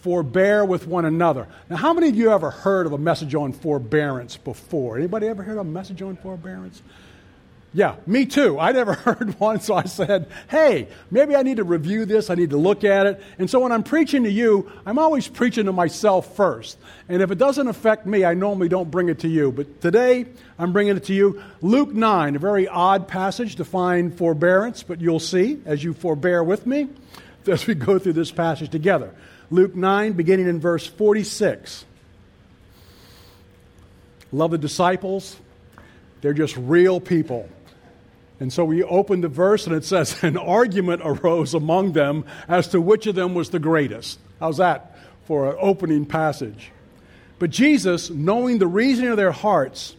forbear with one another. Now, how many of you ever heard of a message on forbearance before? Anybody ever heard of a message on forbearance? Yeah, me too. I never heard one, so I said, hey, maybe I need to review this. I need to look at it. And so when I'm preaching to you, I'm always preaching to myself first. And if it doesn't affect me, I normally don't bring it to you. But today, I'm bringing it to you. Luke 9, a very odd passage to find forbearance, but you'll see as you forbear with me as we go through this passage together. Luke 9, beginning in verse 46. Love the disciples. They're just real people. And so we open the verse and it says, An argument arose among them as to which of them was the greatest. How's that for an opening passage? But Jesus, knowing the reasoning of their hearts,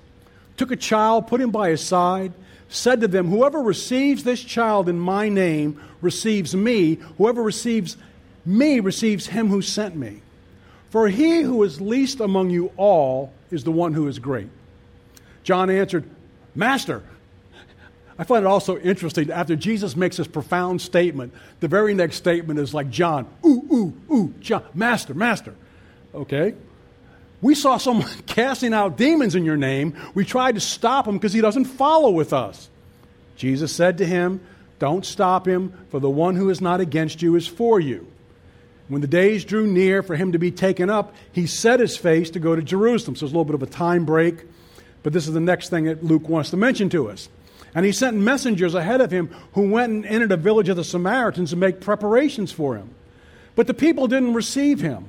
took a child, put him by his side, said to them, Whoever receives this child in my name receives me. Whoever receives me receives him who sent me. For he who is least among you all is the one who is great. John answered, Master, I find it also interesting after Jesus makes this profound statement, the very next statement is like John, ooh, ooh, ooh, John, Master, Master. Okay? We saw someone casting out demons in your name. We tried to stop him because he doesn't follow with us. Jesus said to him, Don't stop him, for the one who is not against you is for you. When the days drew near for him to be taken up, he set his face to go to Jerusalem. So there's a little bit of a time break, but this is the next thing that Luke wants to mention to us. And he sent messengers ahead of him who went and entered a village of the Samaritans to make preparations for him. But the people didn't receive him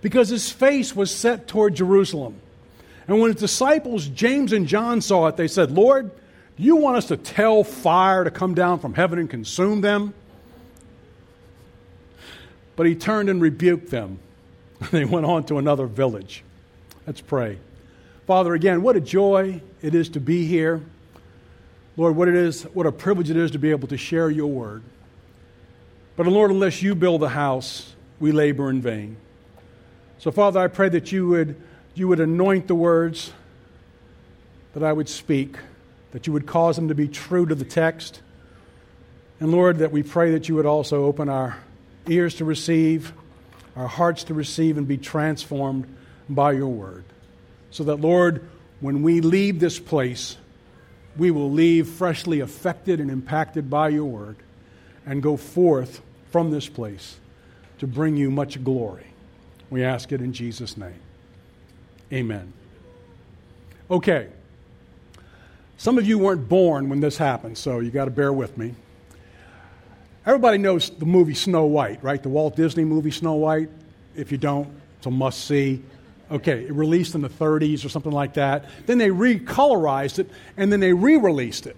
because his face was set toward Jerusalem. And when his disciples, James and John, saw it, they said, Lord, you want us to tell fire to come down from heaven and consume them? But he turned and rebuked them. They went on to another village. Let's pray. Father, again, what a joy it is to be here. Lord, what it is, what a privilege it is to be able to share your word. But Lord, unless you build the house, we labor in vain. So, Father, I pray that you would, you would anoint the words that I would speak, that you would cause them to be true to the text. And Lord, that we pray that you would also open our ears to receive, our hearts to receive, and be transformed by your word. So that, Lord, when we leave this place, we will leave freshly affected and impacted by your word and go forth from this place to bring you much glory. We ask it in Jesus' name. Amen. Okay. Some of you weren't born when this happened, so you got to bear with me. Everybody knows the movie Snow White, right? The Walt Disney movie Snow White. If you don't, it's a must see. Okay, it released in the 30s or something like that. Then they recolorized it, and then they re released it.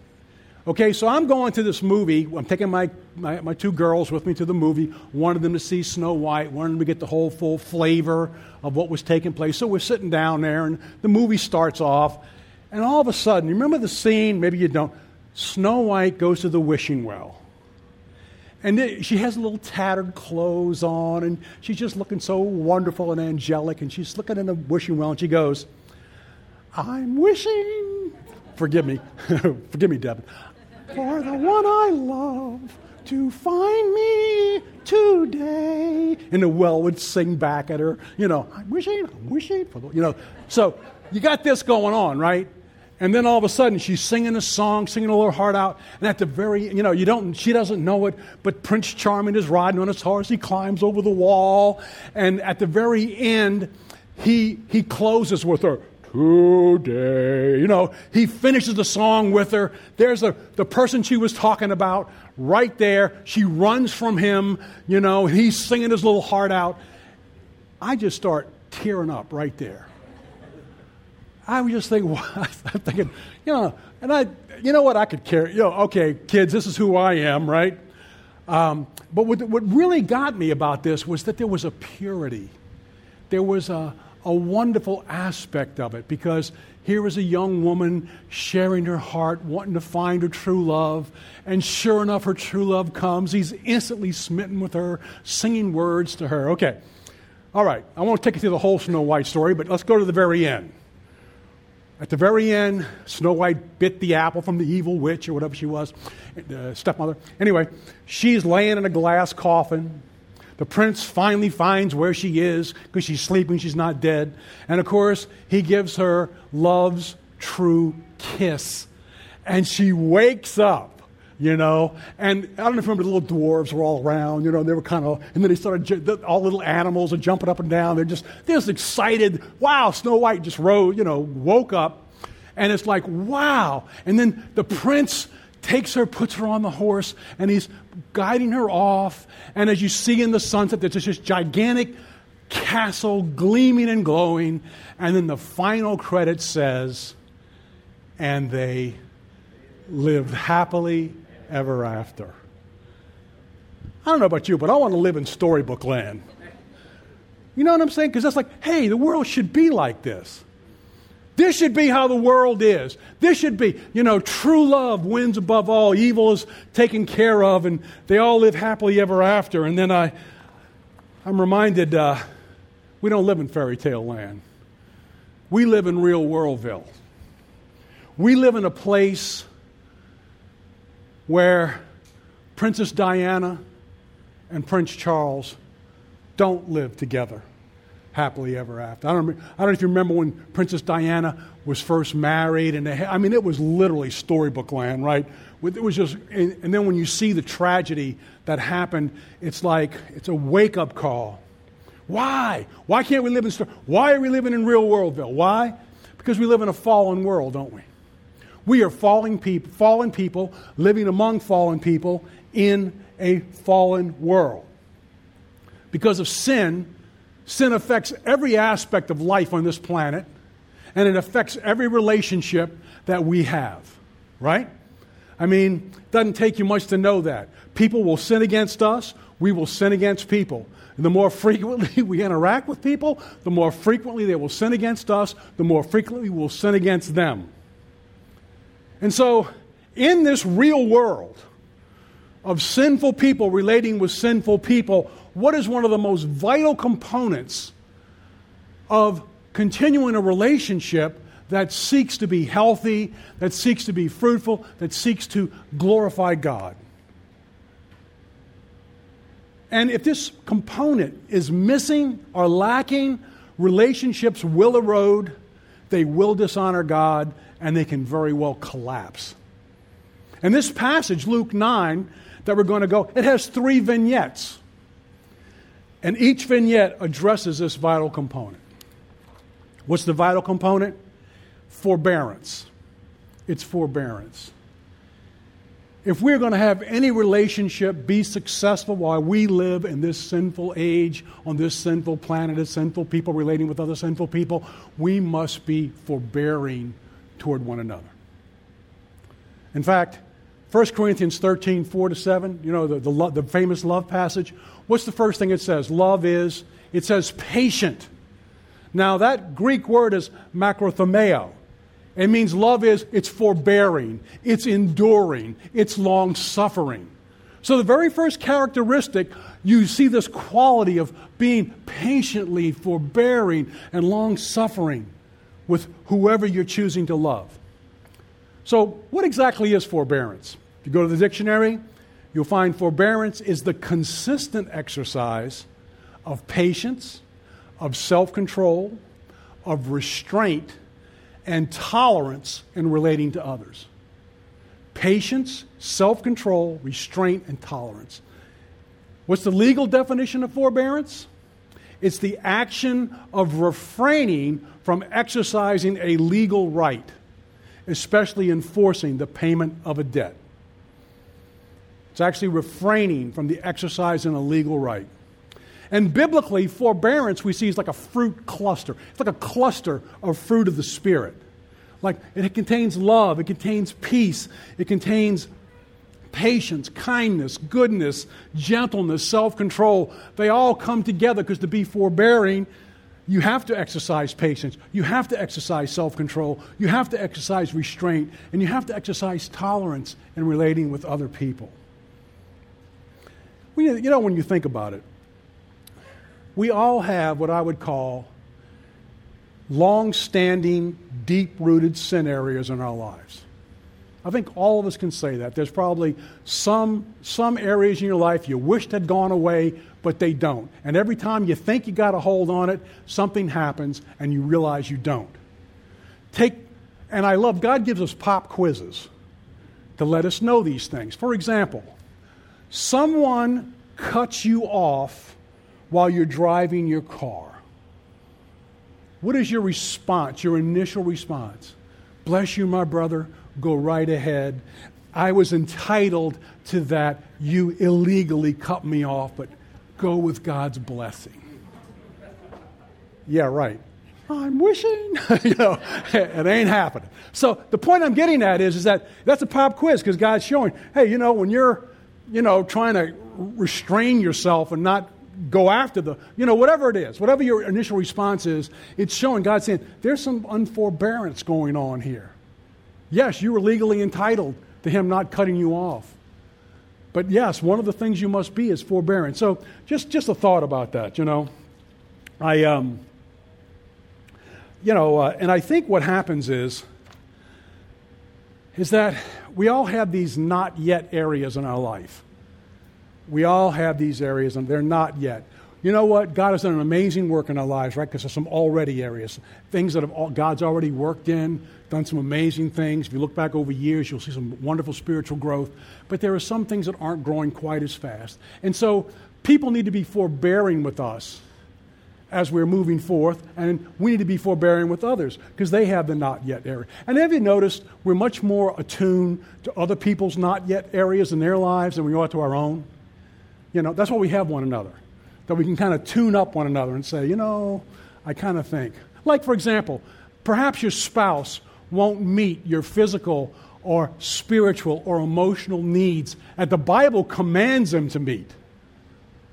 Okay, so I'm going to this movie. I'm taking my, my, my, two girls with me to the movie. Wanted them to see Snow White, wanted them to get the whole full flavor of what was taking place. So we're sitting down there, and the movie starts off, and all of a sudden, you remember the scene? Maybe you don't. Snow White goes to the wishing well. And she has little tattered clothes on, and she's just looking so wonderful and angelic. And she's looking in a wishing well, and she goes, I'm wishing, forgive me, forgive me, Devin, for the one I love to find me today. And the well would sing back at her, you know, I'm wishing, I'm wishing for the, you know. So you got this going on, right? And then all of a sudden, she's singing a song, singing a little heart out. And at the very, you know, you don't, she doesn't know it, but Prince Charming is riding on his horse. He climbs over the wall. And at the very end, he, he closes with her, today. You know, he finishes the song with her. There's a, the person she was talking about right there. She runs from him, you know, he's singing his little heart out. I just start tearing up right there. I was just thinking, I'm thinking, you know, and I, you know what, I could care. You know, okay, kids, this is who I am, right? Um, but what, what really got me about this was that there was a purity. There was a, a wonderful aspect of it because here was a young woman sharing her heart, wanting to find her true love. And sure enough, her true love comes. He's instantly smitten with her, singing words to her. Okay. All right. I won't take you through the whole Snow White story, but let's go to the very end. At the very end, Snow White bit the apple from the evil witch or whatever she was, uh, stepmother. Anyway, she's laying in a glass coffin. The prince finally finds where she is because she's sleeping, she's not dead. And of course, he gives her love's true kiss. And she wakes up, you know. And I don't know if you remember the little dwarves were all around, you know, they were kind of, and then they started, all little animals are jumping up and down. They're just, they're just excited. Wow, Snow White just rose, you know, woke up. And it's like, wow. And then the prince takes her, puts her on the horse, and he's guiding her off. And as you see in the sunset, there's just this gigantic castle gleaming and glowing. And then the final credit says, and they lived happily ever after. I don't know about you, but I want to live in storybook land. You know what I'm saying? Because that's like, hey, the world should be like this. This should be how the world is. This should be, you know, true love wins above all. Evil is taken care of, and they all live happily ever after. And then I, I'm reminded uh, we don't live in fairy tale land. We live in real worldville. We live in a place where Princess Diana and Prince Charles don't live together happily ever after. I don't, I don't know if you remember when Princess Diana was first married, and they, I mean, it was literally storybook land, right? It was just, and, and then when you see the tragedy that happened, it's like it's a wake up call. Why? Why can't we live in? Why are we living in real worldville? Why? Because we live in a fallen world, don't we? We are falling fallen people living among fallen people in a fallen world. Because of sin, Sin affects every aspect of life on this planet, and it affects every relationship that we have, right? I mean, doesn't take you much to know that. People will sin against us, we will sin against people. And the more frequently we interact with people, the more frequently they will sin against us, the more frequently we will sin against them. And so, in this real world of sinful people relating with sinful people, what is one of the most vital components of continuing a relationship that seeks to be healthy, that seeks to be fruitful, that seeks to glorify God. And if this component is missing or lacking, relationships will erode, they will dishonor God, and they can very well collapse. And this passage, Luke 9, that we're going to go, it has three vignettes. And each vignette addresses this vital component. What's the vital component? Forbearance. It's forbearance. If we're going to have any relationship be successful while we live in this sinful age, on this sinful planet, as sinful people relating with other sinful people, we must be forbearing toward one another. In fact, 1 Corinthians 13, 4 to 7, you know, the, the, the famous love passage. What's the first thing it says? Love is, it says patient. Now, that Greek word is makrothumeo. It means love is, it's forbearing, it's enduring, it's long suffering. So, the very first characteristic, you see this quality of being patiently forbearing and long suffering with whoever you're choosing to love. So, what exactly is forbearance? If you go to the dictionary, you'll find forbearance is the consistent exercise of patience, of self control, of restraint, and tolerance in relating to others. Patience, self control, restraint, and tolerance. What's the legal definition of forbearance? It's the action of refraining from exercising a legal right, especially enforcing the payment of a debt. It's actually refraining from the exercise in a legal right. And biblically, forbearance we see is like a fruit cluster. It's like a cluster of fruit of the Spirit. Like it contains love, it contains peace, it contains patience, kindness, goodness, gentleness, self control. They all come together because to be forbearing, you have to exercise patience, you have to exercise self control, you have to exercise restraint, and you have to exercise tolerance in relating with other people. You know, when you think about it, we all have what I would call long standing, deep rooted sin areas in our lives. I think all of us can say that. There's probably some, some areas in your life you wished had gone away, but they don't. And every time you think you got a hold on it, something happens and you realize you don't. Take, and I love, God gives us pop quizzes to let us know these things. For example, someone cuts you off while you're driving your car. What is your response, your initial response? Bless you, my brother. Go right ahead. I was entitled to that. You illegally cut me off, but go with God's blessing. Yeah, right. I'm wishing. you know, it ain't happening. So the point I'm getting at is, is that that's a pop quiz because God's showing, hey, you know, when you're, you know, trying to restrain yourself and not go after the, you know, whatever it is, whatever your initial response is, it's showing God saying, there's some unforbearance going on here. Yes, you were legally entitled to Him not cutting you off. But yes, one of the things you must be is forbearance. So just, just a thought about that, you know. I, um, you know, uh, and I think what happens is, is that we all have these not yet areas in our life. We all have these areas, and they're not yet. You know what? God has done an amazing work in our lives, right? Because there's some already areas, things that all, God's already worked in, done some amazing things. If you look back over years, you'll see some wonderful spiritual growth. But there are some things that aren't growing quite as fast. And so people need to be forbearing with us as we're moving forth, and we need to be forbearing with others because they have the not yet area. And have you noticed we're much more attuned to other people's not yet areas in their lives than we are to our own? You know, that's why we have one another. That we can kind of tune up one another and say, you know, I kind of think. Like, for example, perhaps your spouse won't meet your physical or spiritual or emotional needs that the Bible commands them to meet.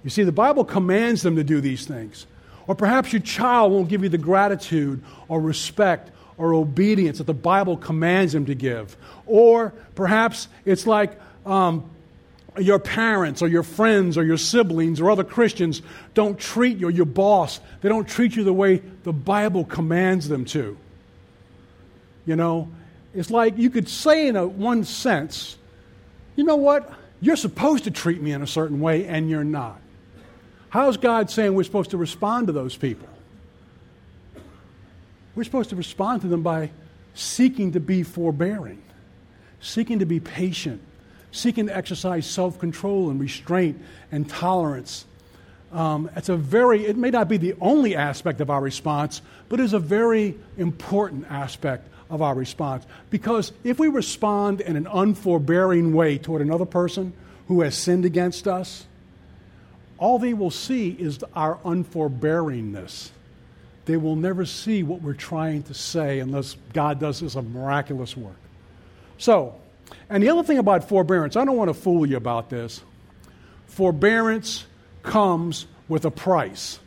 You see, the Bible commands them to do these things. Or perhaps your child won't give you the gratitude or respect or obedience that the Bible commands them to give. Or perhaps it's like um, your parents or your friends or your siblings or other Christians don't treat you, or your boss, they don't treat you the way the Bible commands them to. You know, it's like you could say in a one sense, you know what? You're supposed to treat me in a certain way, and you're not. How's God saying we're supposed to respond to those people? We're supposed to respond to them by seeking to be forbearing, seeking to be patient, seeking to exercise self control and restraint and tolerance. Um, it's a very, it may not be the only aspect of our response, but is a very important aspect of our response. Because if we respond in an unforbearing way toward another person who has sinned against us, all they will see is our unforbearingness. They will never see what we're trying to say unless God does this a miraculous work. So, and the other thing about forbearance, I don't want to fool you about this. Forbearance comes with a price.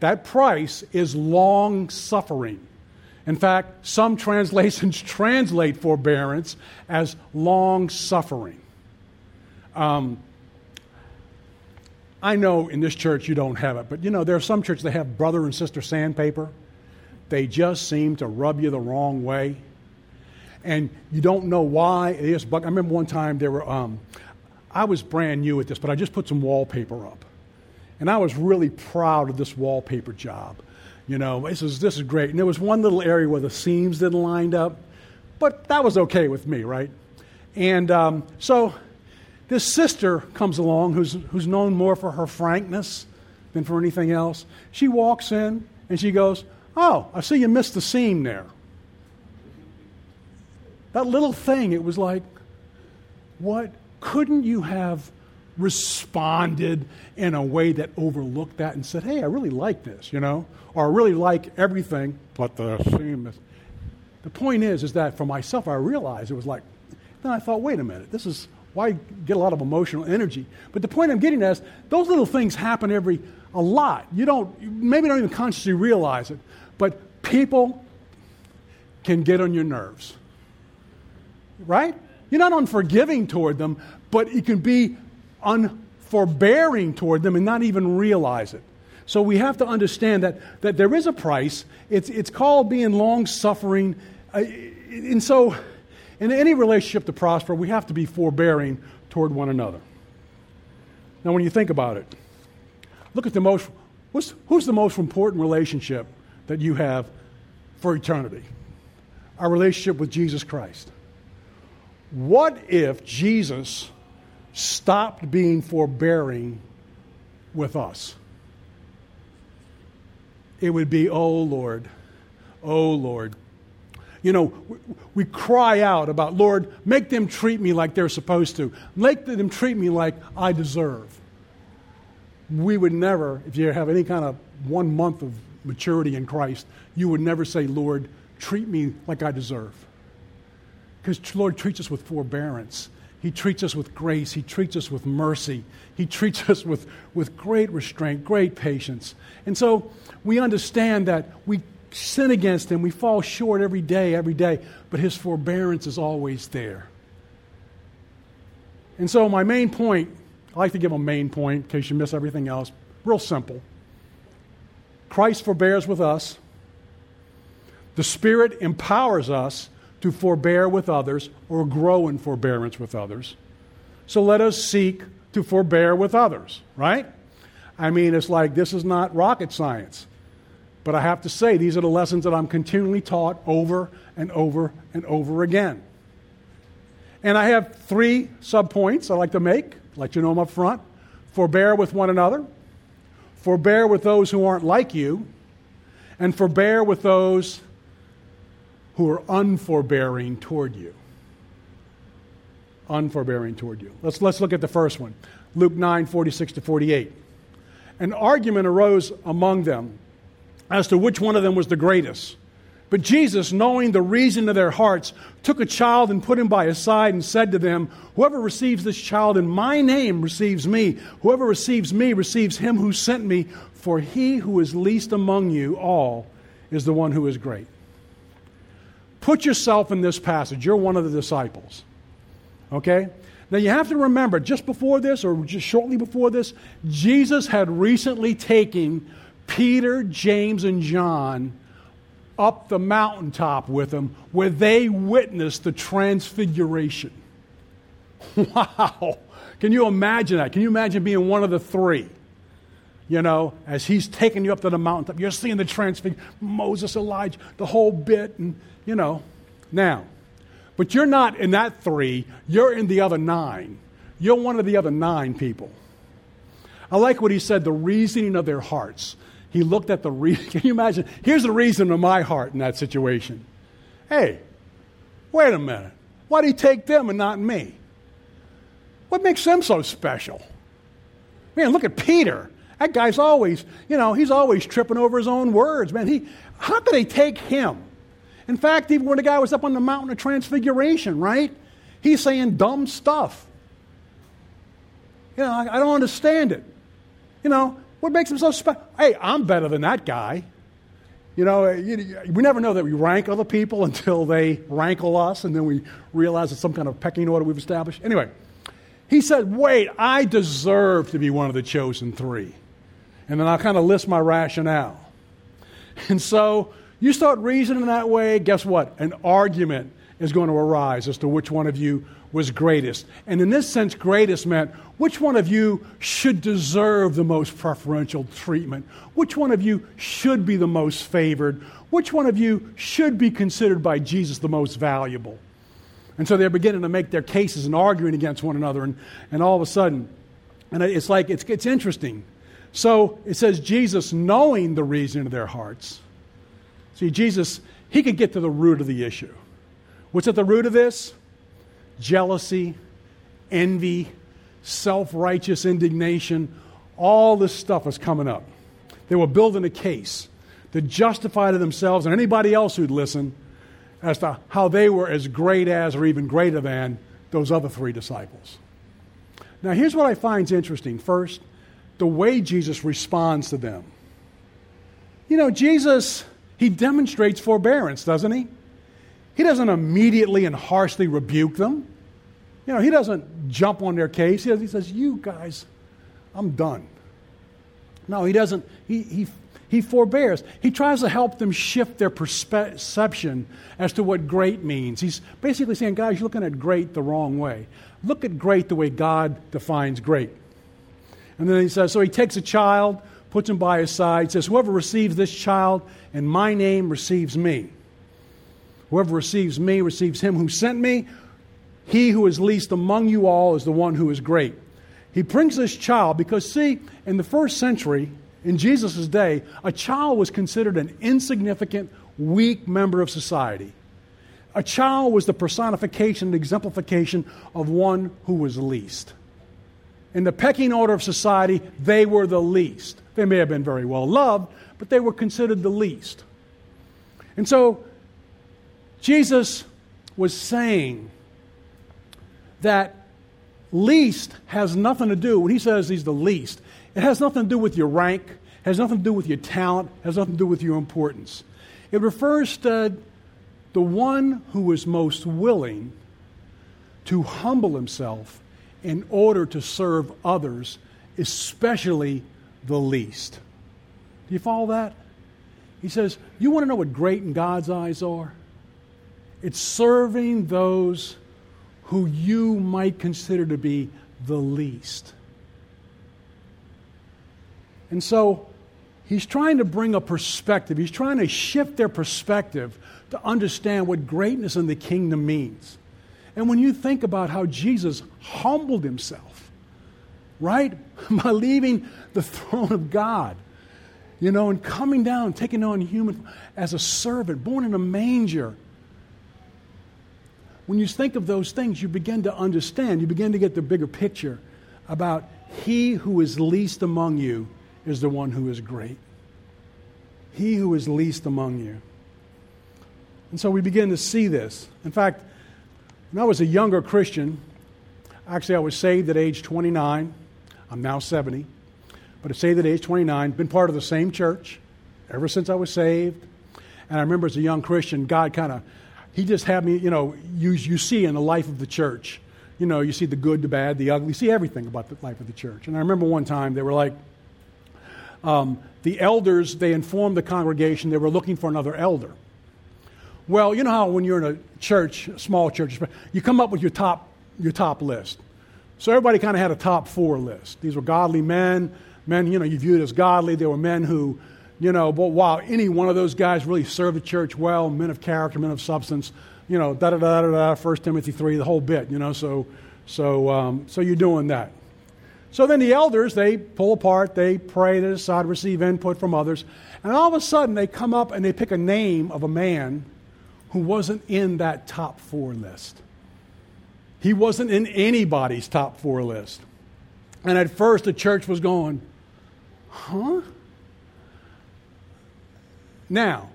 That price is long suffering. In fact, some translations translate forbearance as long suffering. Um, I know in this church you don't have it, but you know, there are some churches that have brother and sister sandpaper. They just seem to rub you the wrong way and you don't know why it is. But I remember one time there were, um, I was brand new at this, but I just put some wallpaper up. And I was really proud of this wallpaper job. You know, this is, this is great. And there was one little area where the seams didn't line up, but that was okay with me, right? And um, so this sister comes along who's, who's known more for her frankness than for anything else. She walks in and she goes, Oh, I see you missed the seam there. That little thing, it was like, what? Couldn't you have responded in a way that overlooked that and said, hey, I really like this, you know? Or I really like everything, but the same. The point is, is that for myself, I realized it was like, then I thought, wait a minute, this is why get a lot of emotional energy. But the point I'm getting at is those little things happen every a lot. You don't maybe don't even consciously realize it, but people can get on your nerves right? You're not unforgiving toward them, but you can be unforbearing toward them and not even realize it. So we have to understand that, that there is a price. It's, it's called being long suffering. Uh, and so in any relationship to prosper, we have to be forbearing toward one another. Now, when you think about it, look at the most, who's the most important relationship that you have for eternity? Our relationship with Jesus Christ. What if Jesus stopped being forbearing with us? It would be, oh Lord, oh Lord. You know, we, cry out about, Lord, make them treat me like they're supposed to, make them treat me like I deserve. We would never, if you have any kind of one month of maturity in Christ, you would never say, Lord, treat me like I deserve. Because Lord treats us with forbearance. He treats us with grace. He treats us with mercy. He treats us with, with great restraint, great patience. And so we understand that we sin against Him. We fall short every day, every day, but His forbearance is always there. And so, my main point I like to give a main point in case you miss everything else. Real simple. Christ forbears with us. The Spirit empowers us to forbear with others or grow in forbearance with others. So let us seek to forbear with others, right? I mean, it's like this is not rocket science. But I have to say, these are the lessons that I'm continually taught over and over and over again. And I have three subpoints I like to make, let you know them up front. Forbear with one another, forbear with those who aren't like you, and forbear with those who are unforbearing toward you. Unforbearing toward you. Let's, let's look at the first one Luke 9 46 to 48. An argument arose among them as to which one of them was the greatest. But Jesus, knowing the reason of their hearts, took a child and put him by his side and said to them, Whoever receives this child in my name receives me. Whoever receives me receives him who sent me. For he who is least among you all is the one who is great. Put yourself in this passage. You're one of the disciples. Okay? Now you have to remember, just before this, or just shortly before this, Jesus had recently taken Peter, James, and John up the mountaintop with them where they witnessed the transfiguration. Wow. Can you imagine that? Can you imagine being one of the three? You know, as he's taking you up to the mountaintop, you're seeing the transfiguration, Moses, Elijah, the whole bit, and, you know. Now, but you're not in that three, you're in the other nine. You're one of the other nine people. I like what he said the reasoning of their hearts. He looked at the reason. Can you imagine? Here's the reason of my heart in that situation. Hey, wait a minute. Why did he take them and not me? What makes them so special? Man, look at Peter. That guy's always, you know, he's always tripping over his own words, man. He, how could they take him? In fact, even when the guy was up on the mountain of transfiguration, right? He's saying dumb stuff. You know, I, I don't understand it. You know, what makes him so special? Hey, I'm better than that guy. You know, uh, you, we never know that we rank other people until they rankle us, and then we realize it's some kind of pecking order we've established. Anyway, he said, Wait, I deserve to be one of the chosen three. And then I'll kind of list my rationale. And so you start reasoning that way, guess what? An argument is going to arise as to which one of you was greatest. And in this sense, greatest meant which one of you should deserve the most preferential treatment? Which one of you should be the most favored? Which one of you should be considered by Jesus the most valuable? And so they're beginning to make their cases and arguing against one another. And, and all of a sudden, and it's like, it's, it's interesting. So it says, Jesus, knowing the reason of their hearts. See, Jesus, he could get to the root of the issue. What's at the root of this? jealousy, envy, self righteous indignation. All this stuff was coming up. They were building a case to justify to themselves and anybody else who'd listen as to how they were as great as or even greater than those other three disciples. Now, here's what I find interesting. First, the way Jesus responds to them. You know, Jesus, he demonstrates forbearance, doesn't he? He doesn't immediately and harshly rebuke them. You know, he doesn't jump on their case. He, says, You guys, I'm done. No, he doesn't. He, he, He forbears. He tries to help them shift their perception as to what great means. He's basically saying, guys, you're looking at great the wrong way. Look at great the way God defines great. And then he says, so he takes a child, puts him by his side, says, Whoever receives this child in my name receives me. Whoever receives me receives him who sent me. He who is least among you all is the one who is great. He brings this child because, see, in the first century, in Jesus' day, a child was considered an insignificant, weak member of society. A child was the personification and exemplification of one who was least. In the pecking order of society, they were the least. They may have been very well loved, but they were considered the least. And so, Jesus was saying that least has nothing to do, when he says he's the least, it has nothing to do with your rank, has nothing to do with your talent, has nothing to do with your importance. It refers to the one who is most willing to humble himself in order to serve others, especially the least. Do you follow that? He says, You want to know what great in God's eyes are? It's serving those who you might consider to be the least. And so he's trying to bring a perspective, he's trying to shift their perspective to understand what greatness in the kingdom means. And when you think about how Jesus humbled himself, right? By leaving the throne of God, you know, and coming down, taking on human as a servant, born in a manger. When you think of those things, you begin to understand, you begin to get the bigger picture about he who is least among you is the one who is great. He who is least among you. And so we begin to see this. In fact, when I was a younger Christian, actually, I was saved at age 29. I'm now 70. But I saved at age 29, been part of the same church ever since I was saved. And I remember as a young Christian, God kind of, He just had me, you know, you, you see in the life of the church, you know, you see the good, the bad, the ugly, you see everything about the life of the church. And I remember one time they were like, um, the elders, they informed the congregation they were looking for another elder. Well, you know how when you're in a church, a small church, you come up with your top, your top list. So everybody kind of had a top four list. These were godly men, men, you know, you viewed as godly. They were men who, you know, but wow, any one of those guys really served the church well, men of character, men of substance, you know, da da da da da, 1 Timothy 3, the whole bit, you know, so, so, um, so you're doing that. So then the elders, they pull apart, they pray, they decide receive input from others, and all of a sudden they come up and they pick a name of a man who wasn't in that top four list. He wasn't in anybody's top four list. And at first the church was going, huh? Now,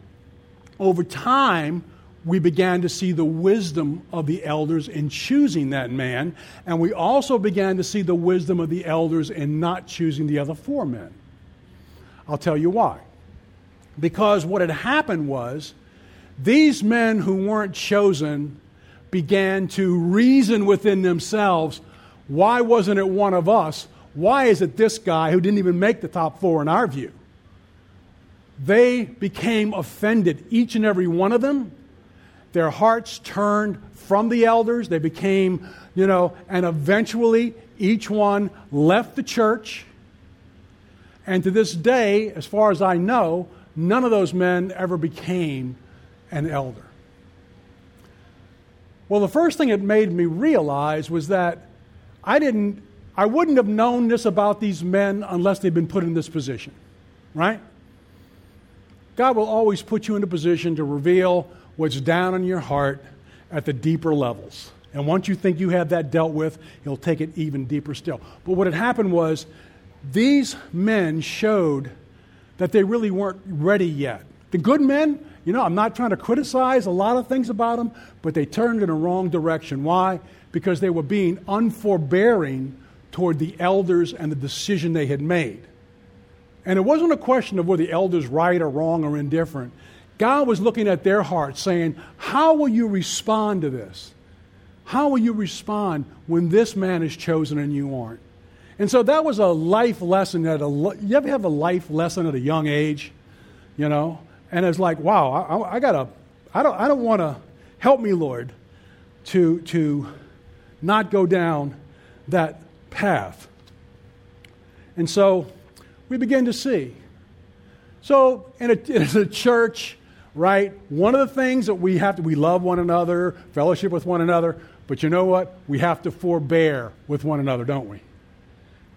over time, we began to see the wisdom of the elders in choosing that man, and we also began to see the wisdom of the elders in not choosing the other four men. I'll tell you why. Because what had happened was these men who weren't chosen began to reason within themselves why wasn't it one of us? Why is it this guy who didn't even make the top four in our view? They became offended, each and every one of them their hearts turned from the elders. They became, you know, and eventually each one left the church. And to this day, as far as I know, none of those men ever became an elder. Well, the first thing it made me realize was that I didn't I wouldn't have known this about these men unless they'd been put in this position. Right? God will always put you in a position to reveal what's down in your heart at the deeper levels. And once you think you have that dealt with, he'll take it even deeper still. But what had happened was these men showed that they really weren't ready yet. The good men, you know, I'm not trying to criticize a lot of things about them, but they turned in the wrong direction. Why? Because they were being unforbearing toward the elders and the decision they had made. And it wasn't a question of were the elders right or wrong or indifferent. God was looking at their hearts saying, How will you respond to this? How will you respond when this man is chosen and you aren't? And so that was a life lesson at a you ever have a life lesson at a young age? you know? And it's like, wow, I, I gotta, I don't, I don't want to help me, Lord, to, to not go down that path. And so we begin to see. So in a, in a church, right, one of the things that we have to, we love one another, fellowship with one another, but you know what? We have to forbear with one another, don't we?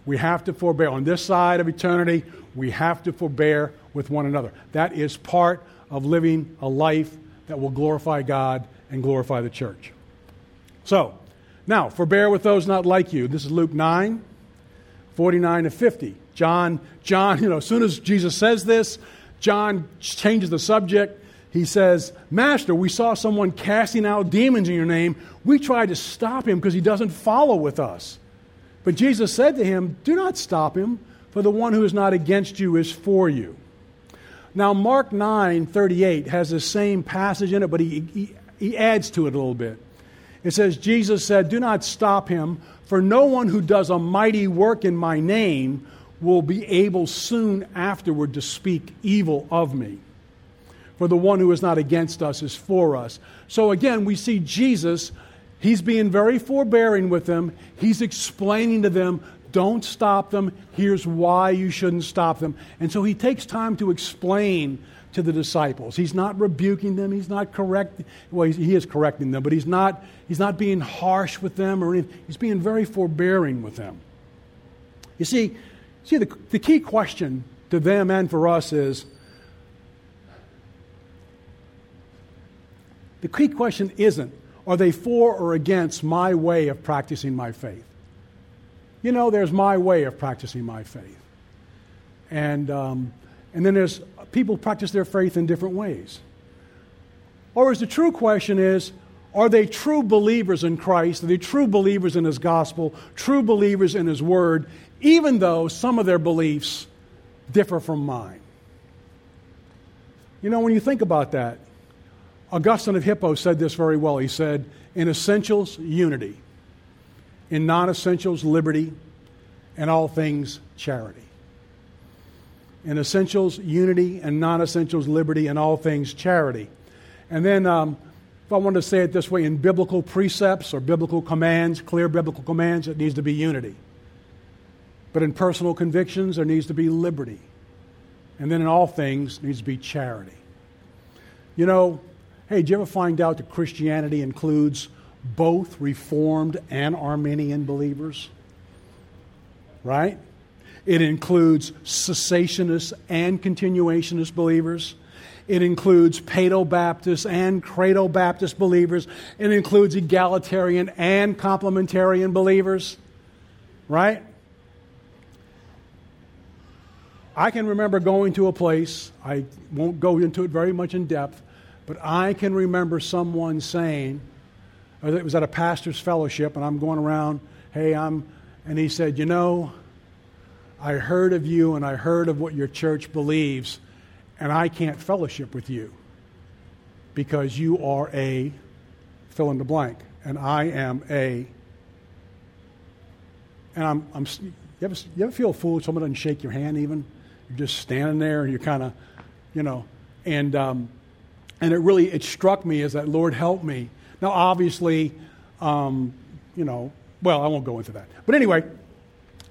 We have to forbear. On this side of eternity, we have to forbear with one another. That is part of living a life that will glorify God and glorify the church. So, now, forbear with those not like you. This is Luke 9, 49 to 50. John, John, you know, as soon as Jesus says this, John changes the subject. He says, Master, we saw someone casting out demons in your name. We tried to stop him because he doesn't follow with us. But Jesus said to him, Do not stop him, for the one who is not against you is for you. Now, Mark 9 38 has the same passage in it, but he, he, he adds to it a little bit. It says, Jesus said, Do not stop him, for no one who does a mighty work in my name will be able soon afterward to speak evil of me. For the one who is not against us is for us. So again, we see Jesus, he's being very forbearing with them. He's explaining to them, don't stop them. Here's why you shouldn't stop them. And so he takes time to explain to the disciples. He's not rebuking them. He's not correcting. Well, he is correcting them, but he's not, he's not being harsh with them or anything. He's being very forbearing with them. You see, See, the, the key question to them and for us is the key question isn't are they for or against my way of practicing my faith? You know, there's my way of practicing my faith. And, um, and then there's people practice their faith in different ways. Or is the true question is, are they true believers in Christ? Are they true believers in His gospel, true believers in His word, even though some of their beliefs differ from mine. You know, when you think about that, Augustine of Hippo said this very well. He said, In essentials, unity. In non essentials, liberty. and all things, charity. In essentials, unity. and non essentials, liberty. and all things, charity. And then, um, if I wanted to say it this way, in biblical precepts or biblical commands, clear biblical commands, it needs to be unity. But in personal convictions, there needs to be liberty. And then in all things, needs to be charity. You know, hey, did you ever find out that Christianity includes both Reformed and Arminian believers? Right? It includes cessationist and continuationist believers. It includes Paedo Baptist and Credo Baptist believers. It includes egalitarian and complementarian believers. Right? I can remember going to a place, I won't go into it very much in depth, but I can remember someone saying, it was at a pastor's fellowship, and I'm going around, hey, I'm, and he said, you know, I heard of you and I heard of what your church believes, and I can't fellowship with you because you are a fill in the blank, and I am a, and I'm, I'm you, ever, you ever feel a fool someone doesn't shake your hand even? You're just standing there and you're kind of, you know, and, um, and it really, it struck me as that, Lord, help me. Now, obviously, um, you know, well, I won't go into that. But anyway,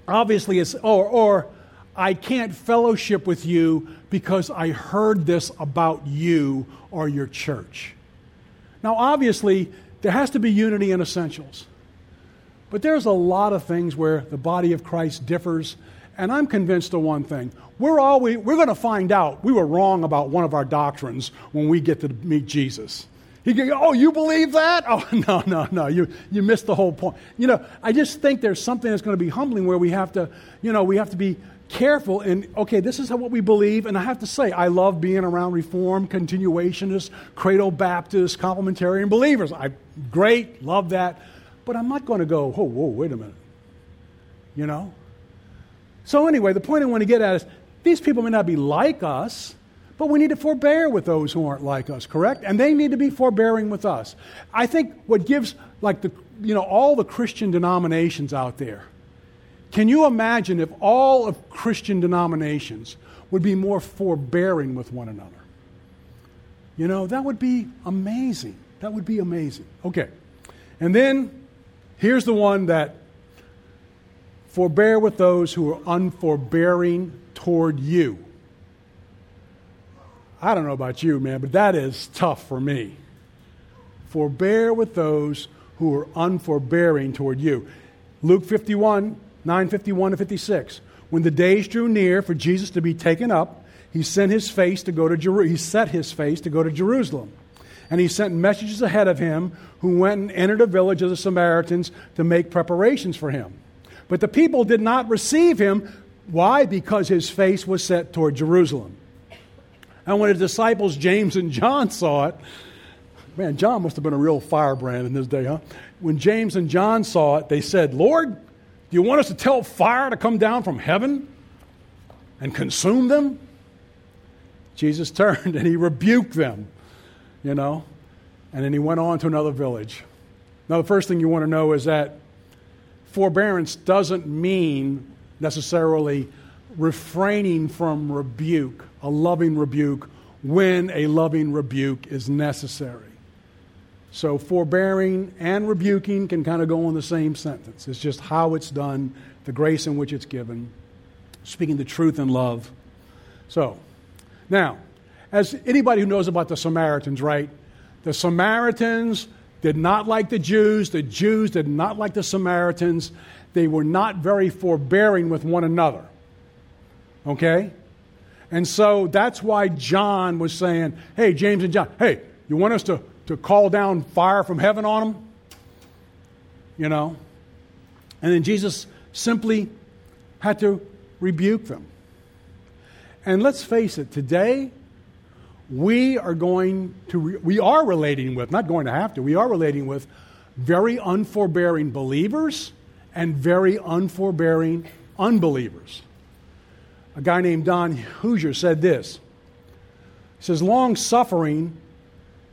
obviously it's, or, or I can't fellowship with you because I heard this about you or your church. Now, obviously, there has to be unity in essentials. But there's a lot of things where the body of Christ differs and I'm convinced of one thing. We're, always, we're going to find out we were wrong about one of our doctrines when we get to meet Jesus. He go, oh, you believe that? Oh, no, no, no. You, you missed the whole point. You know, I just think there's something that's going to be humbling where we have to, you know, we have to be careful and, okay, this is what we believe. And I have to say, I love being around Reformed, Continuationists, Credo Baptists, Complementarian believers. I Great, love that. But I'm not going to go, oh, whoa, wait a minute. You know? So, anyway, the point I want to get at is these people may not be like us, but we need to forbear with those who aren't like us, correct? And they need to be forbearing with us. I think what gives, like, the, you know, all the Christian denominations out there, can you imagine if all of Christian denominations would be more forbearing with one another. You know, that would be amazing. That would be amazing. Okay. And then here's the one that forbear with those who are unforbearing toward you. I don't know about you, man, but that is tough for me. Forbear with those who are unforbearing toward you. Luke 51, 951 to 56. When the days drew near for Jesus to be taken up, he sent his face to go to Jer- he set his face to go to Jerusalem. And he sent messages ahead of him who went and entered a village of the Samaritans to make preparations for him. But the people did not receive him. Why? Because his face was set toward Jerusalem. And when the disciples James and John saw it, man, John must have been a real firebrand in this day, huh? When James and John saw it, they said, Lord, do you want us to tell fire to come down from heaven and consume them? Jesus turned and he rebuked them, you know, and then he went on to another village. Now, the first thing you want to know is that forbearance doesn't mean necessarily refraining from rebuke, a loving rebuke, when a loving rebuke is necessary. So, forbearing and rebuking can kind of go in the same sentence. It's just how it's done, the grace in which it's given, speaking the truth in love. So, now, as anybody who knows about the Samaritans, right? The Samaritans did not like the Jews, the Jews did not like the Samaritans. They were not very forbearing with one another. Okay? And so that's why John was saying, hey, James and John, hey, you want us to to call down fire from heaven on them. You know? And then Jesus simply had to rebuke them. And let's face it, today we are going to, re- we are relating with, not going to have to, we are relating with very unforbearing believers and very unforbearing unbelievers. A guy named Don Hoosier said this. He says, Long suffering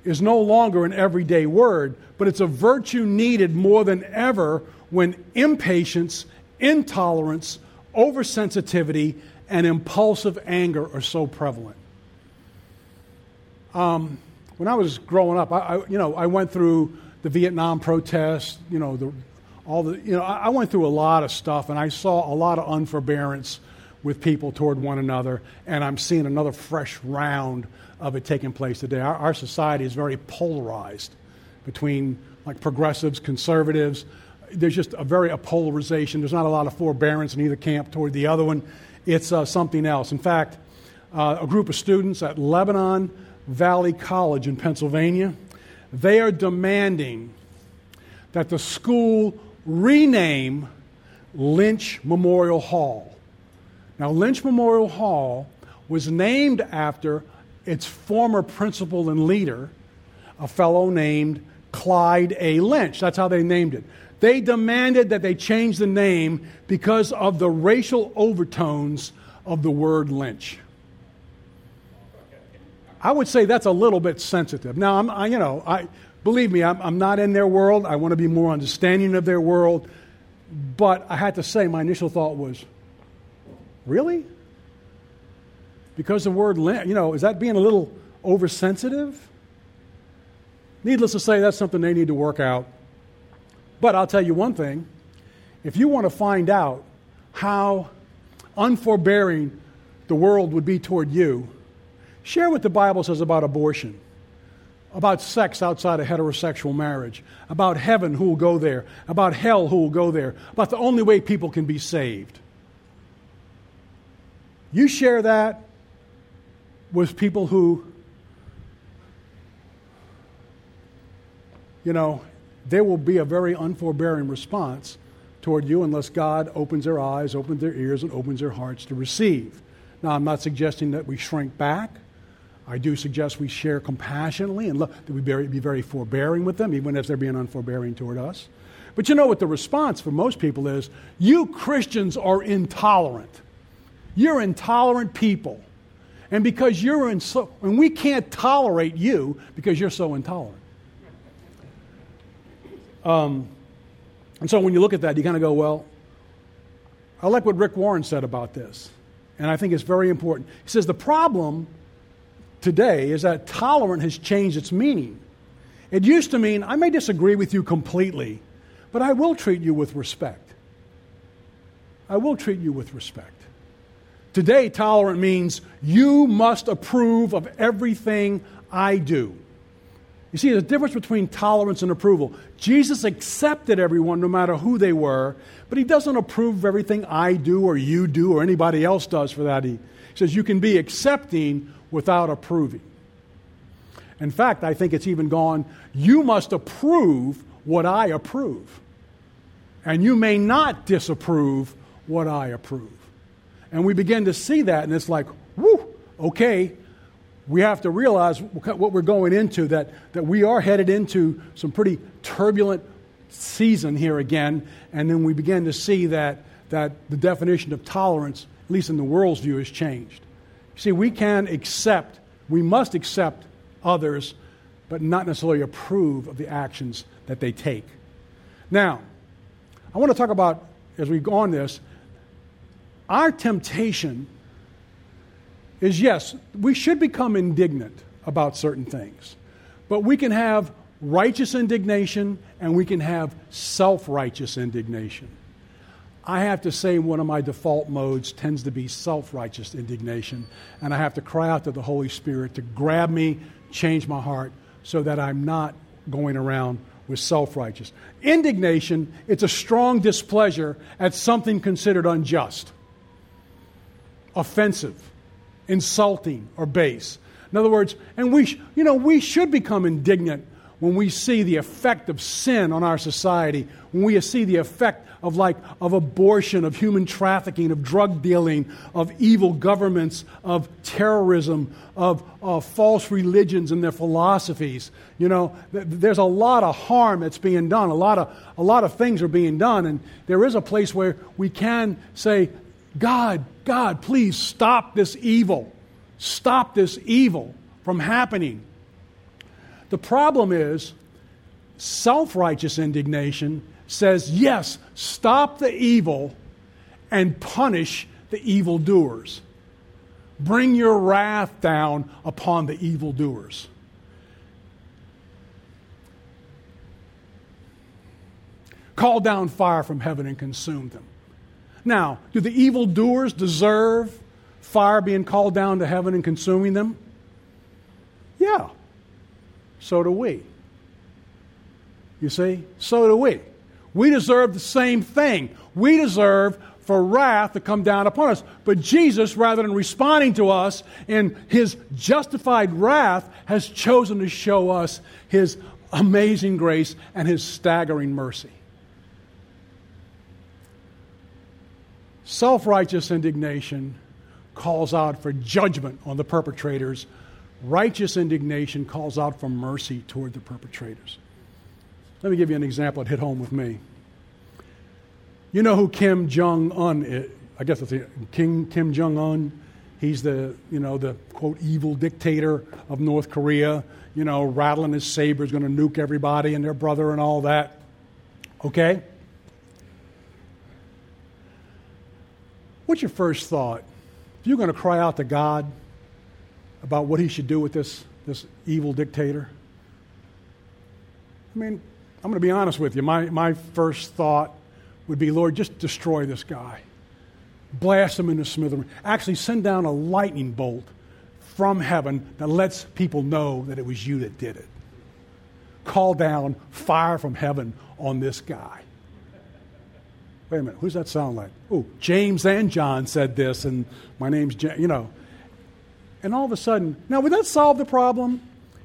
is no longer an everyday word, but it's a virtue needed more than ever when impatience, intolerance, oversensitivity, and impulsive anger are so prevalent. Um, when I was growing up, I, I, you know, I went through the Vietnam protests, you know, the, all the, you know, I, I went through a lot of stuff, and I saw a lot of unforbearance with people toward one another, and I'm seeing another fresh round of it taking place today. Our, our society is very polarized between like progressives, conservatives. There's just a very a polarization. There's not a lot of forbearance in either camp toward the other one. It's uh, something else. In fact, uh, a group of students at Lebanon Valley College in Pennsylvania, they are demanding that the school rename Lynch Memorial Hall. Now, Lynch Memorial Hall was named after its former principal and leader, a fellow named Clyde A. Lynch. That's how they named it. They demanded that they change the name because of the racial overtones of the word lynch. I would say that's a little bit sensitive. Now, I'm, I, you know, I, believe me, I'm, I'm not in their world. I want to be more understanding of their world. But I had to say, my initial thought was, really? because the word, you know, is that being a little oversensitive? Needless to say, that's something they need to work out. But I'll tell you one thing if you want to find out how unforbearing the world would be toward you, share what the Bible says about abortion, about sex outside of heterosexual marriage, about heaven, who will go there, about hell, who will go there, about the only way people can be saved. You share that, with people who, you know, there will be a very unforbearing response toward you unless God opens their eyes, opens their ears, and opens their hearts to receive. Now, I'm not suggesting that we shrink back. I do suggest we share compassionately and look, that we be very forbearing with them, even if they're being unforbearing toward us. But you know what the response for most people is? You Christians are intolerant. You're intolerant people. And because you're in so, and we can't tolerate you because you're so intolerant. Um, and so when you look at that, you kind of go, well, I like what Rick Warren said about this. And I think it's very important. He says the problem today is that tolerant has changed its meaning. It used to mean, I may disagree with you completely, but I will treat you with respect. I will treat you with respect. Today, tolerant means you must approve of everything I do. You see, a difference between tolerance and approval. Jesus accepted everyone, no matter who they were, but he doesn't approve of everything I do or you do or anybody else does for that. He says you can be accepting without approving. In fact, I think it's even gone, you must approve what I approve. And you may not disapprove what I approve. And we begin to see that, and it's like, whoo, okay, we have to realize what we're going into, that, that we are headed into some pretty turbulent season here again, and then we begin to see that, that the definition of tolerance, at least in the world's view, has changed. See, we can accept, we must accept others, but not necessarily approve of the actions that they take. Now, I want to talk about, as we go on this, our temptation is yes, we should become indignant about certain things, but we can have righteous indignation and we can have self righteous indignation. I have to say, one of my default modes tends to be self righteous indignation, and I have to cry out to the Holy Spirit to grab me, change my heart, so that I'm not going around with self righteous. Indignation, it's a strong displeasure at something considered unjust, offensive insulting or base. In other words, and we, sh- you know, we should become indignant when we see the effect of sin on our society, when we see the effect of like of abortion, of human trafficking, of drug dealing, of evil governments, of terrorism, of, of false religions and their philosophies. You know, th- there's a lot of harm that's being done. A lot of a lot of things are being done, and there is a place where we can say, God, God, please stop this evil. Stop this evil from happening. The problem is self righteous indignation says, yes, stop the evil and punish the evildoers. Bring your wrath down upon the evildoers. Call down fire from heaven and consume them. Now, do the evildoers deserve fire being called down to heaven and consuming them? Yeah. So do we. You see? So do we. We deserve the same thing. We deserve for wrath to come down upon us. But Jesus, rather than responding to us in his justified wrath, has chosen to show us his amazing grace and his staggering mercy. Self righteous indignation calls out for judgment on the perpetrators. Righteous indignation calls out for mercy toward the perpetrators. Let me give you an example that hit home with me. You know who Kim Jong Un is? I guess it's King Kim Jong Un. He's the, you know, the quote evil dictator of North Korea, you know, rattling his saber is going to nuke everybody and their brother and all that. Okay? What's your first thought? If you're going to cry out to God about what he should do with this, this evil dictator, I mean, I'm going to be honest with you. My, my first thought would be, Lord, just destroy this guy. Blast him into smithereens. Actually, send down a lightning bolt from heaven that lets people know that it was you that did it. Call down fire from heaven on this guy. Wait a minute, who's that sound like? Oh, James and John said this, and my name's James, you know. And all of a sudden, now would that solve the problem?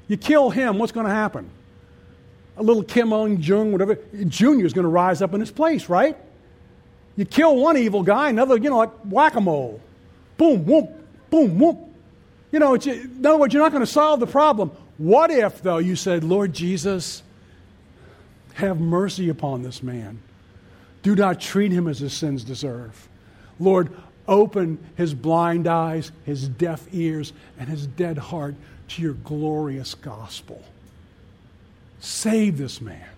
You kill him, what's going to happen? A little Kim Ung Jung, whatever, Junior is going to rise up in his place, right? You kill one evil guy, another, you know, like whack a mole. Boom, whoop, boom, whoop. You know, in other words, you're not going to solve the problem. What if, though, you said, Lord Jesus, have mercy upon this man? Do not treat him as his sins deserve. Lord, open his blind eyes, his deaf ears, and his dead heart to your glorious gospel. Save this man.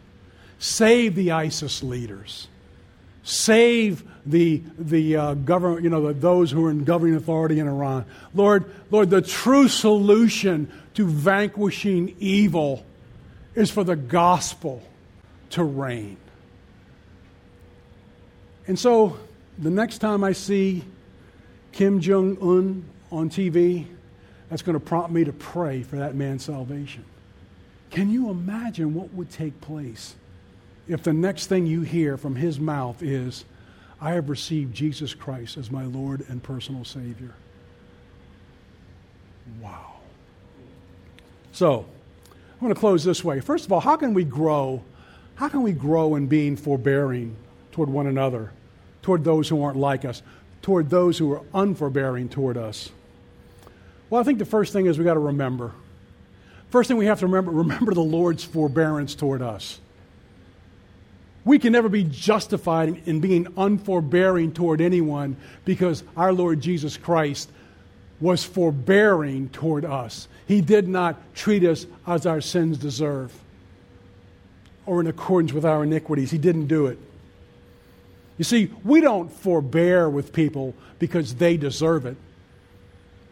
Save the ISIS leaders. Save the, the uh, government, you know, the, those who are in governing authority in Iran. Lord, Lord, the true solution to vanquishing evil is for the gospel to reign. And so the next time I see Kim Jong un on TV, that's going to prompt me to pray for that man's salvation. Can you imagine what would take place if the next thing you hear from his mouth is, I have received Jesus Christ as my Lord and personal Savior? Wow. So, I'm going to close this way. First of all, how can we grow? How can we grow in being forbearing toward one another, toward those who aren't like us, toward those who are unforbearing toward us? Well, I think the first thing is we got to remember. First thing we have to remember remember the Lord's forbearance toward us. We can never be justified in being unforbearing toward anyone because our Lord Jesus Christ was forbearing toward us. He did not treat us as our sins deserve or in accordance with our iniquities. He didn't do it. You see, we don't forbear with people because they deserve it.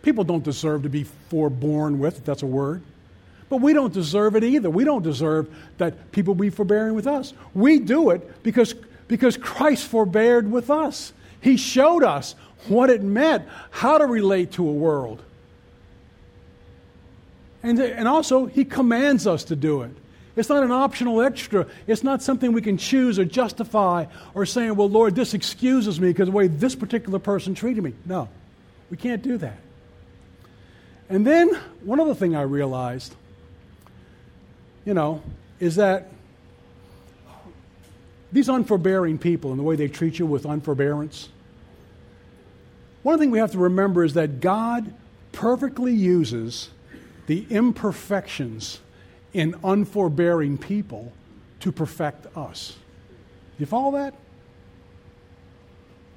People don't deserve to be forborne with, if that's a word. But we don't deserve it either. We don't deserve that people be forbearing with us. We do it because, because Christ forbeared with us. He showed us what it meant, how to relate to a world. And, and also, He commands us to do it. It's not an optional extra. It's not something we can choose or justify or saying, well, Lord, this excuses me because the way this particular person treated me. No, we can't do that. And then one other thing I realized you know, is that these unforbearing people and the way they treat you with unforbearance, one thing we have to remember is that God perfectly uses the imperfections in unforbearing people to perfect us. You follow that?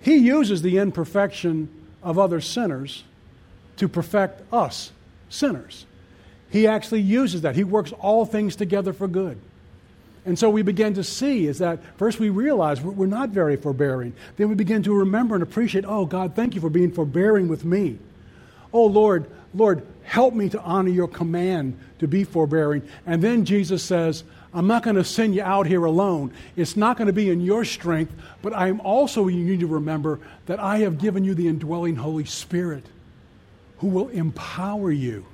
He uses the imperfection of other sinners to perfect us, sinners. He actually uses that. He works all things together for good. And so we begin to see is that first we realize we're not very forbearing. Then we begin to remember and appreciate, oh, God, thank you for being forbearing with me. Oh, Lord, Lord, help me to honor your command to be forbearing. And then Jesus says, I'm not going to send you out here alone. It's not going to be in your strength, but I am also, you need to remember that I have given you the indwelling Holy Spirit who will empower you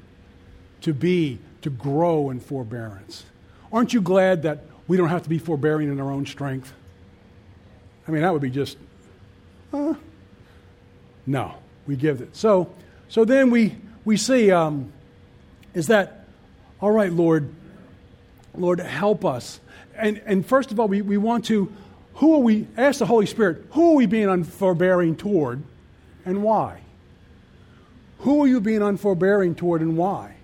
to be, to grow in forbearance. Aren't you glad that we don't have to be forbearing in our own strength? I mean, that would be just, uh, no, we give it. So, so then we, we see um, is that, all right, Lord, Lord, help us. And, and first of all, we, we want to, who are we, ask the Holy Spirit, who are we being unforbearing toward and why? Who are you being unforbearing toward and why?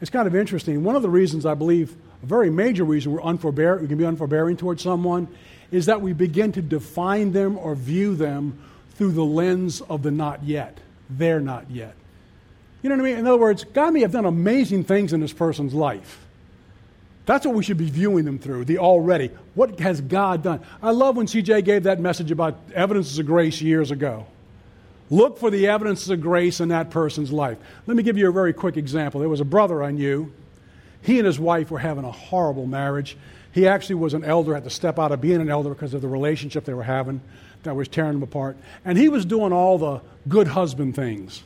It's kind of interesting. One of the reasons I believe, a very major reason we're unforbearing, we can be unforbearing towards someone, is that we begin to define them or view them through the lens of the not yet. They're not yet. You know what I mean? In other words, God may have done amazing things in this person's life. That's what we should be viewing them through, the already. What has God done? I love when CJ gave that message about evidences of grace years ago. Look for the evidences of grace in that person's life. Let me give you a very quick example. There was a brother I knew. He and his wife were having a horrible marriage. He actually was an elder, had to step out of being an elder because of the relationship they were having that was tearing them apart. And he was doing all the good husband things.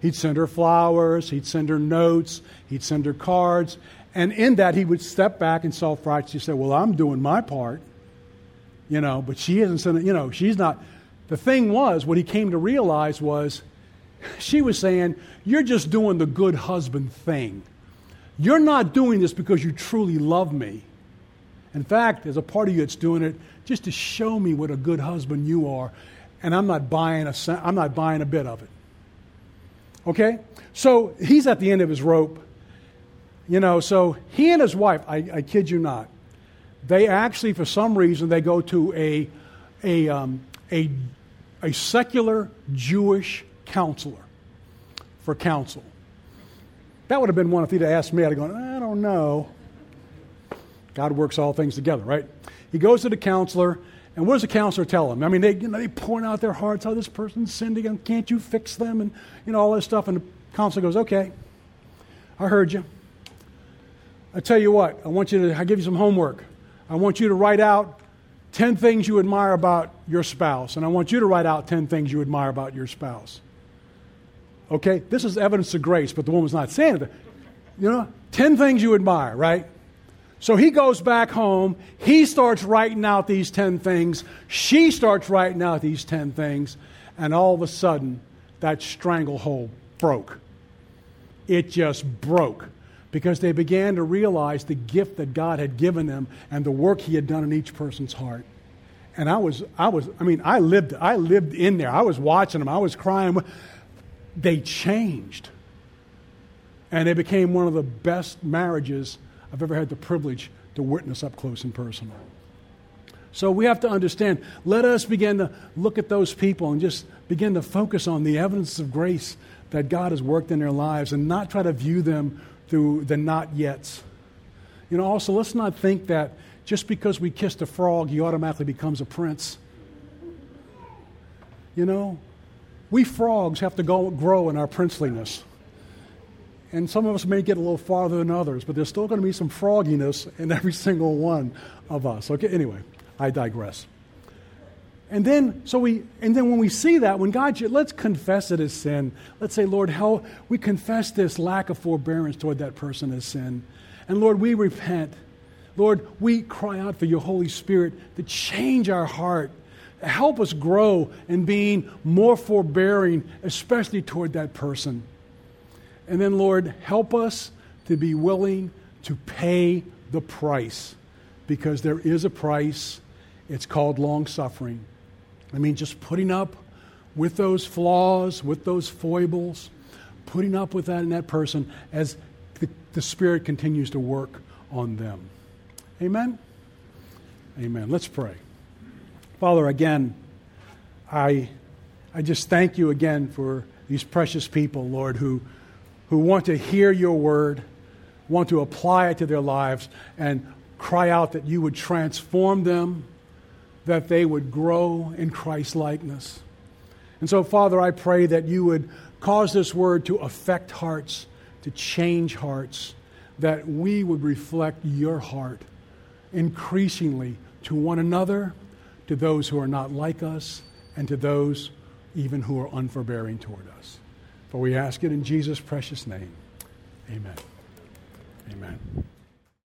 He'd send her flowers, he'd send her notes, he'd send her cards. And in that, he would step back and self righteously say, Well, I'm doing my part, you know, but she isn't sending, you know, she's not. The thing was, what he came to realize was she was saying, You're just doing the good husband thing. You're not doing this because you truly love me. In fact, there's a part of you that's doing it just to show me what a good husband you are, and I'm not buying a, I'm not buying a bit of it. Okay? So he's at the end of his rope. You know, so he and his wife, I, I kid you not, they actually, for some reason, they go to a, a, um, a a secular Jewish counselor for counsel. That would have been one if he'd asked me. I'd have gone, I don't know. God works all things together, right? He goes to the counselor, and what does the counselor tell him? I mean, they, you know, they point out their hearts, how this person's sinned again. Can't you fix them? And, you know, all this stuff. And the counselor goes, okay, I heard you. I tell you what, I want you to, I give you some homework. I want you to write out 10 things you admire about your spouse, and I want you to write out 10 things you admire about your spouse. Okay? This is evidence of grace, but the woman's not saying it. You know, 10 things you admire, right? So he goes back home. He starts writing out these 10 things. She starts writing out these 10 things. And all of a sudden, that stranglehold broke. It just broke because they began to realize the gift that God had given them and the work He had done in each person's heart. And I was, I was, I mean, I lived, I lived in there. I was watching them. I was crying. They changed, and they became one of the best marriages I've ever had the privilege to witness up close and personal. So we have to understand. Let us begin to look at those people and just begin to focus on the evidence of grace that God has worked in their lives, and not try to view them through the not yets. You know, also, let's not think that just because we kissed a frog, he automatically becomes a prince. You know, we frogs have to go, grow in our princeliness. And some of us may get a little farther than others, but there's still going to be some frogginess in every single one of us. Okay, anyway, I digress. And then, so we, and then when we see that, when God, let's confess it as sin. Let's say, Lord, how we confess this lack of forbearance toward that person as sin. And Lord, we repent. Lord, we cry out for your Holy Spirit to change our heart. Help us grow in being more forbearing, especially toward that person. And then, Lord, help us to be willing to pay the price because there is a price. It's called long suffering. I mean, just putting up with those flaws, with those foibles, putting up with that in that person as the, the Spirit continues to work on them. Amen? Amen. Let's pray. Father, again, I, I just thank you again for these precious people, Lord, who, who want to hear your word, want to apply it to their lives, and cry out that you would transform them that they would grow in Christ likeness. And so, Father, I pray that you would cause this word to affect hearts, to change hearts, that we would reflect your heart increasingly to one another, to those who are not like us, and to those even who are unforbearing toward us. For we ask it in Jesus' precious name. Amen. Amen.